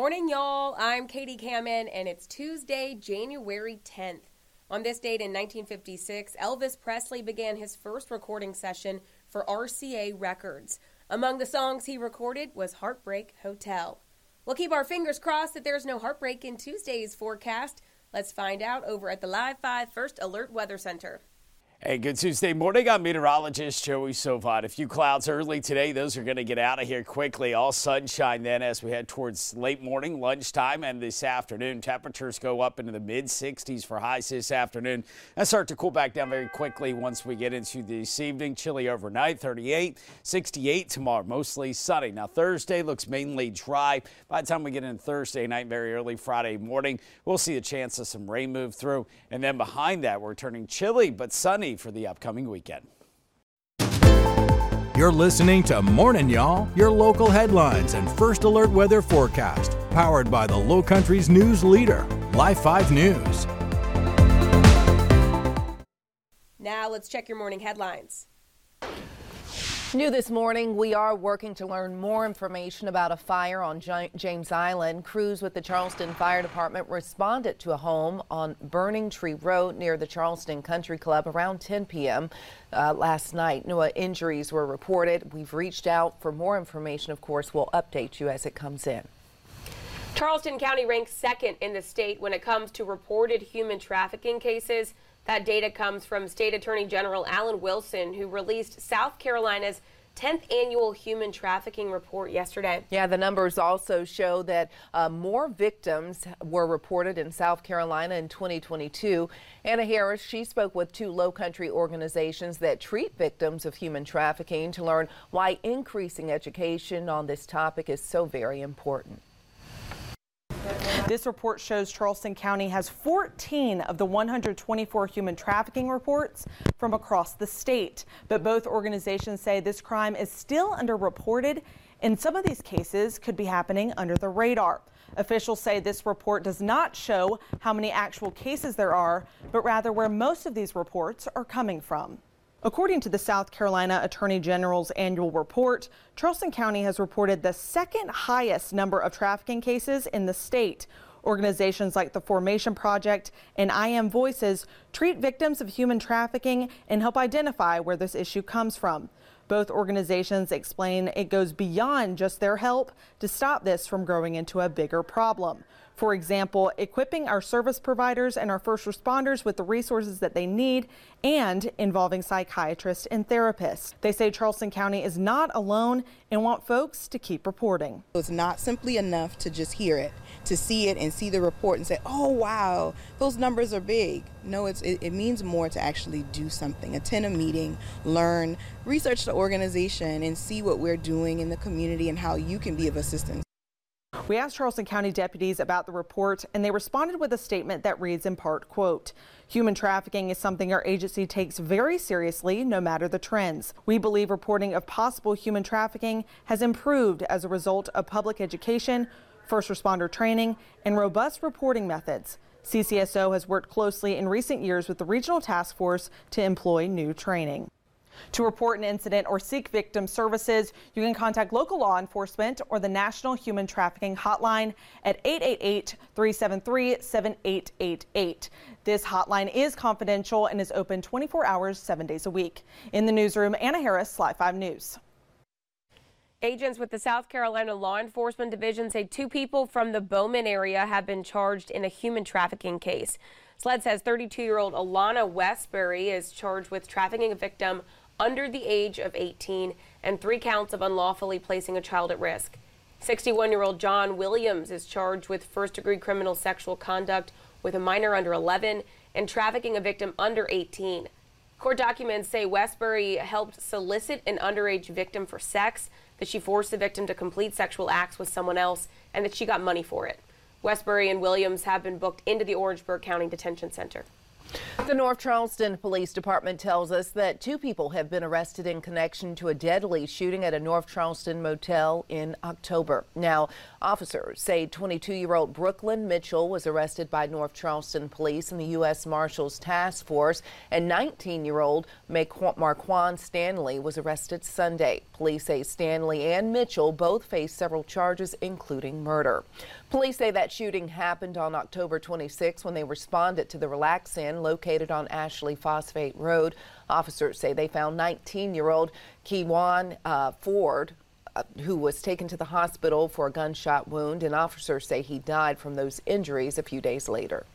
Morning, y'all. I'm Katie Kamin, and it's Tuesday, January 10th. On this date in 1956, Elvis Presley began his first recording session for RCA Records. Among the songs he recorded was Heartbreak Hotel. We'll keep our fingers crossed that there's no heartbreak in Tuesday's forecast. Let's find out over at the Live 5 First Alert Weather Center. Hey, good Tuesday morning. I'm meteorologist Joey Sovine. A few clouds early today. Those are going to get out of here quickly. All sunshine then as we head towards late morning, lunchtime, and this afternoon. Temperatures go up into the mid 60s for highs this afternoon and start to cool back down very quickly once we get into this evening. Chilly overnight, 38, 68 tomorrow, mostly sunny. Now, Thursday looks mainly dry. By the time we get in Thursday night, very early Friday morning, we'll see a chance of some rain move through. And then behind that, we're turning chilly but sunny for the upcoming weekend. You're listening to Morning Y'all, your local headlines and first alert weather forecast, powered by the Low Country's news leader, Live 5 News. Now let's check your morning headlines. New this morning, we are working to learn more information about a fire on James Island. Crews with the Charleston Fire Department responded to a home on Burning Tree Road near the Charleston Country Club around 10 p.m. Uh, last night. No injuries were reported. We've reached out for more information. Of course, we'll update you as it comes in. Charleston County ranks second in the state when it comes to reported human trafficking cases. That data comes from State Attorney General Alan Wilson, who released South Carolina's 10th annual human trafficking report yesterday. Yeah, the numbers also show that uh, more victims were reported in South Carolina in 2022. Anna Harris, she spoke with two low country organizations that treat victims of human trafficking to learn why increasing education on this topic is so very important. This report shows Charleston County has 14 of the 124 human trafficking reports from across the state. But both organizations say this crime is still underreported and some of these cases could be happening under the radar. Officials say this report does not show how many actual cases there are, but rather where most of these reports are coming from. According to the South Carolina Attorney General's annual report, Charleston County has reported the second highest number of trafficking cases in the state. Organizations like the Formation Project and I Am Voices treat victims of human trafficking and help identify where this issue comes from. Both organizations explain it goes beyond just their help to stop this from growing into a bigger problem. For example, equipping our service providers and our first responders with the resources that they need and involving psychiatrists and therapists. They say Charleston County is not alone and want folks to keep reporting. It's not simply enough to just hear it, to see it and see the report and say, oh, wow, those numbers are big. No, it's, it, it means more to actually do something, attend a meeting, learn, research the organization, and see what we're doing in the community and how you can be of assistance. We asked Charleston County deputies about the report, and they responded with a statement that reads in part, quote, Human trafficking is something our agency takes very seriously, no matter the trends. We believe reporting of possible human trafficking has improved as a result of public education, first responder training, and robust reporting methods. CCSO has worked closely in recent years with the regional task force to employ new training. To report an incident or seek victim services, you can contact local law enforcement or the National Human Trafficking Hotline at 888 373 7888. This hotline is confidential and is open 24 hours, seven days a week. In the newsroom, Anna Harris, Live 5 News. Agents with the South Carolina Law Enforcement Division say two people from the Bowman area have been charged in a human trafficking case. SLED says 32 year old Alana Westbury is charged with trafficking a victim under the age of 18 and three counts of unlawfully placing a child at risk. 61 year old John Williams is charged with first degree criminal sexual conduct with a minor under 11 and trafficking a victim under 18. Court documents say Westbury helped solicit an underage victim for sex, that she forced the victim to complete sexual acts with someone else, and that she got money for it. Westbury and Williams have been booked into the Orangeburg County Detention Center. The North Charleston Police Department tells us that two people have been arrested in connection to a deadly shooting at a North Charleston motel in October. Now, officers say 22 year old Brooklyn Mitchell was arrested by North Charleston Police and the U.S. Marshals Task Force, and 19 year old Marquand Stanley was arrested Sunday. Police say Stanley and Mitchell both face several charges, including murder. Police say that shooting happened on October 26 when they responded to the Relax Located on Ashley Phosphate Road. Officers say they found 19 year old Kiwan uh, Ford. Uh, who was taken to the hospital for a gunshot wound, and officers say he died from those injuries a few days later.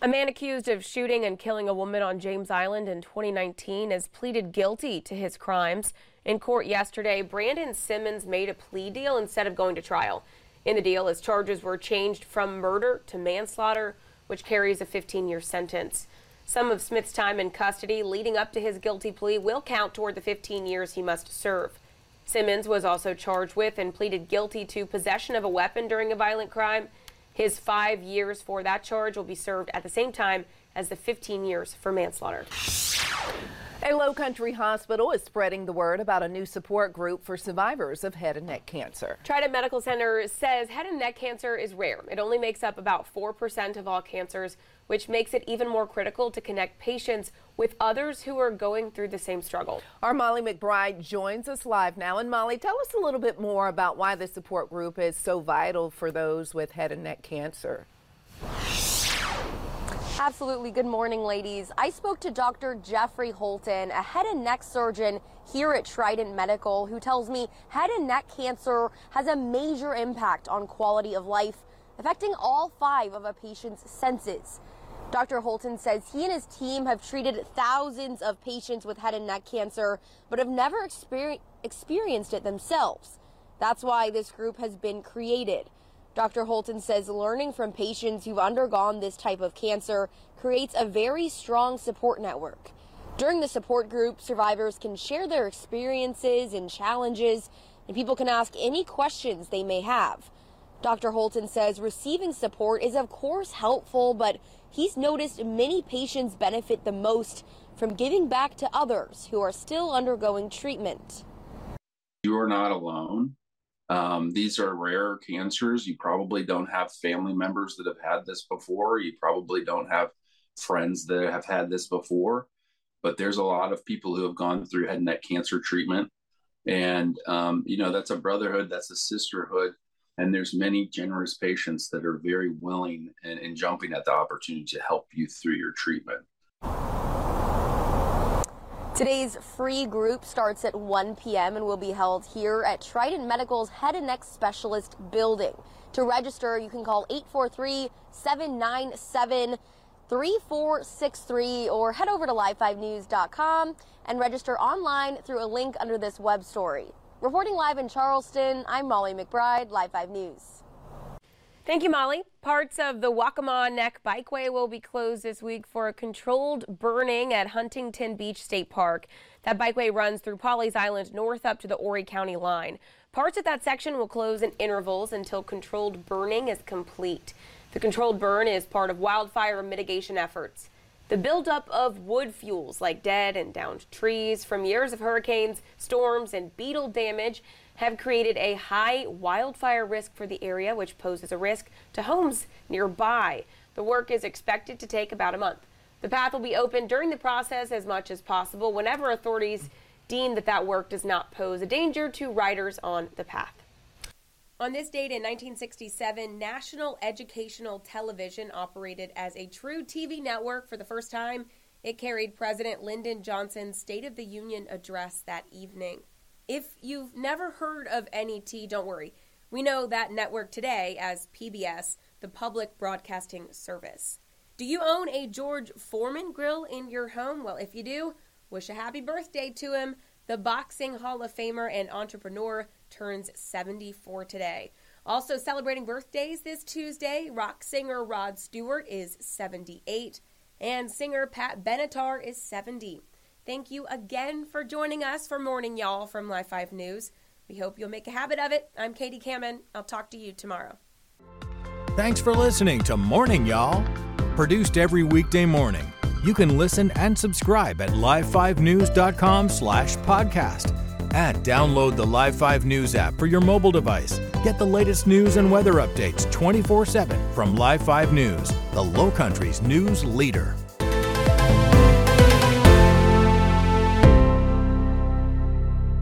A man accused of shooting and killing a woman on James Island in 2019 has pleaded guilty to his crimes. In court yesterday, Brandon Simmons made a plea deal instead of going to trial. In the deal, his charges were changed from murder to manslaughter, which carries a 15 year sentence. Some of Smith's time in custody leading up to his guilty plea will count toward the 15 years he must serve. Simmons was also charged with and pleaded guilty to possession of a weapon during a violent crime. His five years for that charge will be served at the same time as the 15 years for manslaughter. A low country hospital is spreading the word about a new support group for survivors of head and neck cancer. Trident Medical Center says head and neck cancer is rare. It only makes up about 4% of all cancers, which makes it even more critical to connect patients with others who are going through the same struggle. Our Molly McBride joins us live now. And Molly, tell us a little bit more about why the support group is so vital for those with head and neck cancer. Absolutely. Good morning, ladies. I spoke to Dr. Jeffrey Holton, a head and neck surgeon here at Trident Medical, who tells me head and neck cancer has a major impact on quality of life, affecting all five of a patient's senses. Dr. Holton says he and his team have treated thousands of patients with head and neck cancer, but have never exper- experienced it themselves. That's why this group has been created. Dr. Holton says learning from patients who've undergone this type of cancer creates a very strong support network. During the support group, survivors can share their experiences and challenges, and people can ask any questions they may have. Dr. Holton says receiving support is, of course, helpful, but he's noticed many patients benefit the most from giving back to others who are still undergoing treatment. You are not alone. Um, these are rare cancers. You probably don't have family members that have had this before. You probably don't have friends that have had this before. But there's a lot of people who have gone through head and neck cancer treatment. And, um, you know, that's a brotherhood, that's a sisterhood. And there's many generous patients that are very willing and, and jumping at the opportunity to help you through your treatment. Today's free group starts at 1 p.m. and will be held here at Trident Medical's Head and Neck Specialist building. To register, you can call 843 797 3463 or head over to live5news.com and register online through a link under this web story. Reporting live in Charleston, I'm Molly McBride, Live 5 News. Thank you, Molly. Parts of the Waccamaw Neck Bikeway will be closed this week for a controlled burning at Huntington Beach State Park. That bikeway runs through Pawleys Island north up to the Horry County line. Parts of that section will close in intervals until controlled burning is complete. The controlled burn is part of wildfire mitigation efforts. The buildup of wood fuels like dead and downed trees from years of hurricanes, storms, and beetle damage have created a high wildfire risk for the area, which poses a risk to homes nearby. The work is expected to take about a month. The path will be open during the process as much as possible whenever authorities deem that that work does not pose a danger to riders on the path. On this date in 1967, National Educational Television operated as a true TV network for the first time. It carried President Lyndon Johnson's State of the Union address that evening. If you've never heard of NET, don't worry. We know that network today as PBS, the Public Broadcasting Service. Do you own a George Foreman grill in your home? Well, if you do, wish a happy birthday to him. The Boxing Hall of Famer and entrepreneur turns 74 today. Also celebrating birthdays this Tuesday, rock singer Rod Stewart is 78, and singer Pat Benatar is 70. Thank you again for joining us for Morning Y'all from Live 5 News. We hope you'll make a habit of it. I'm Katie Kamin. I'll talk to you tomorrow. Thanks for listening to Morning Y'all, produced every weekday morning. You can listen and subscribe at live5news.com slash podcast and download the Live 5 News app for your mobile device. Get the latest news and weather updates 24 7 from Live 5 News, the Low Country's news leader.